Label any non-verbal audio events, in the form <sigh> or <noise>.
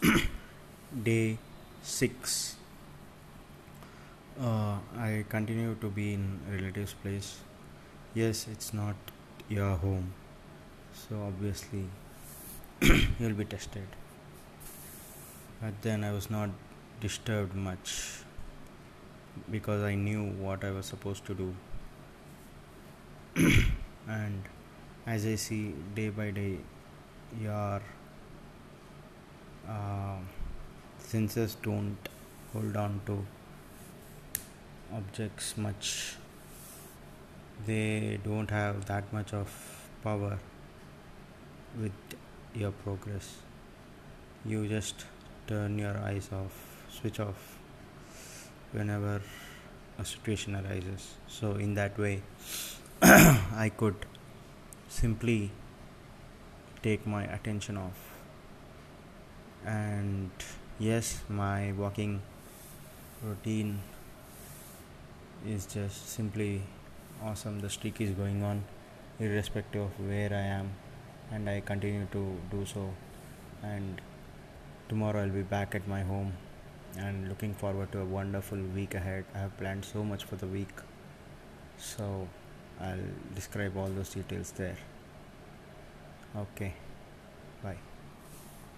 <clears throat> Day 6. Uh, I continue to be in relatives' place. Yes, it's not your home, so obviously <clears throat> you'll be tested. But then I was not disturbed much because I knew what I was supposed to do. <clears throat> and as I see day by day, your uh, senses don't hold on to objects much, they don't have that much of power with your progress. You just turn your eyes off, switch off whenever a situation arises. So, in that way, <coughs> I could simply take my attention off. And yes, my walking routine is just simply awesome. The streak is going on irrespective of where I am, and I continue to do so. And tomorrow I'll be back at my home and looking forward to a wonderful week ahead. I have planned so much for the week, so I'll describe all those details there. Okay, bye.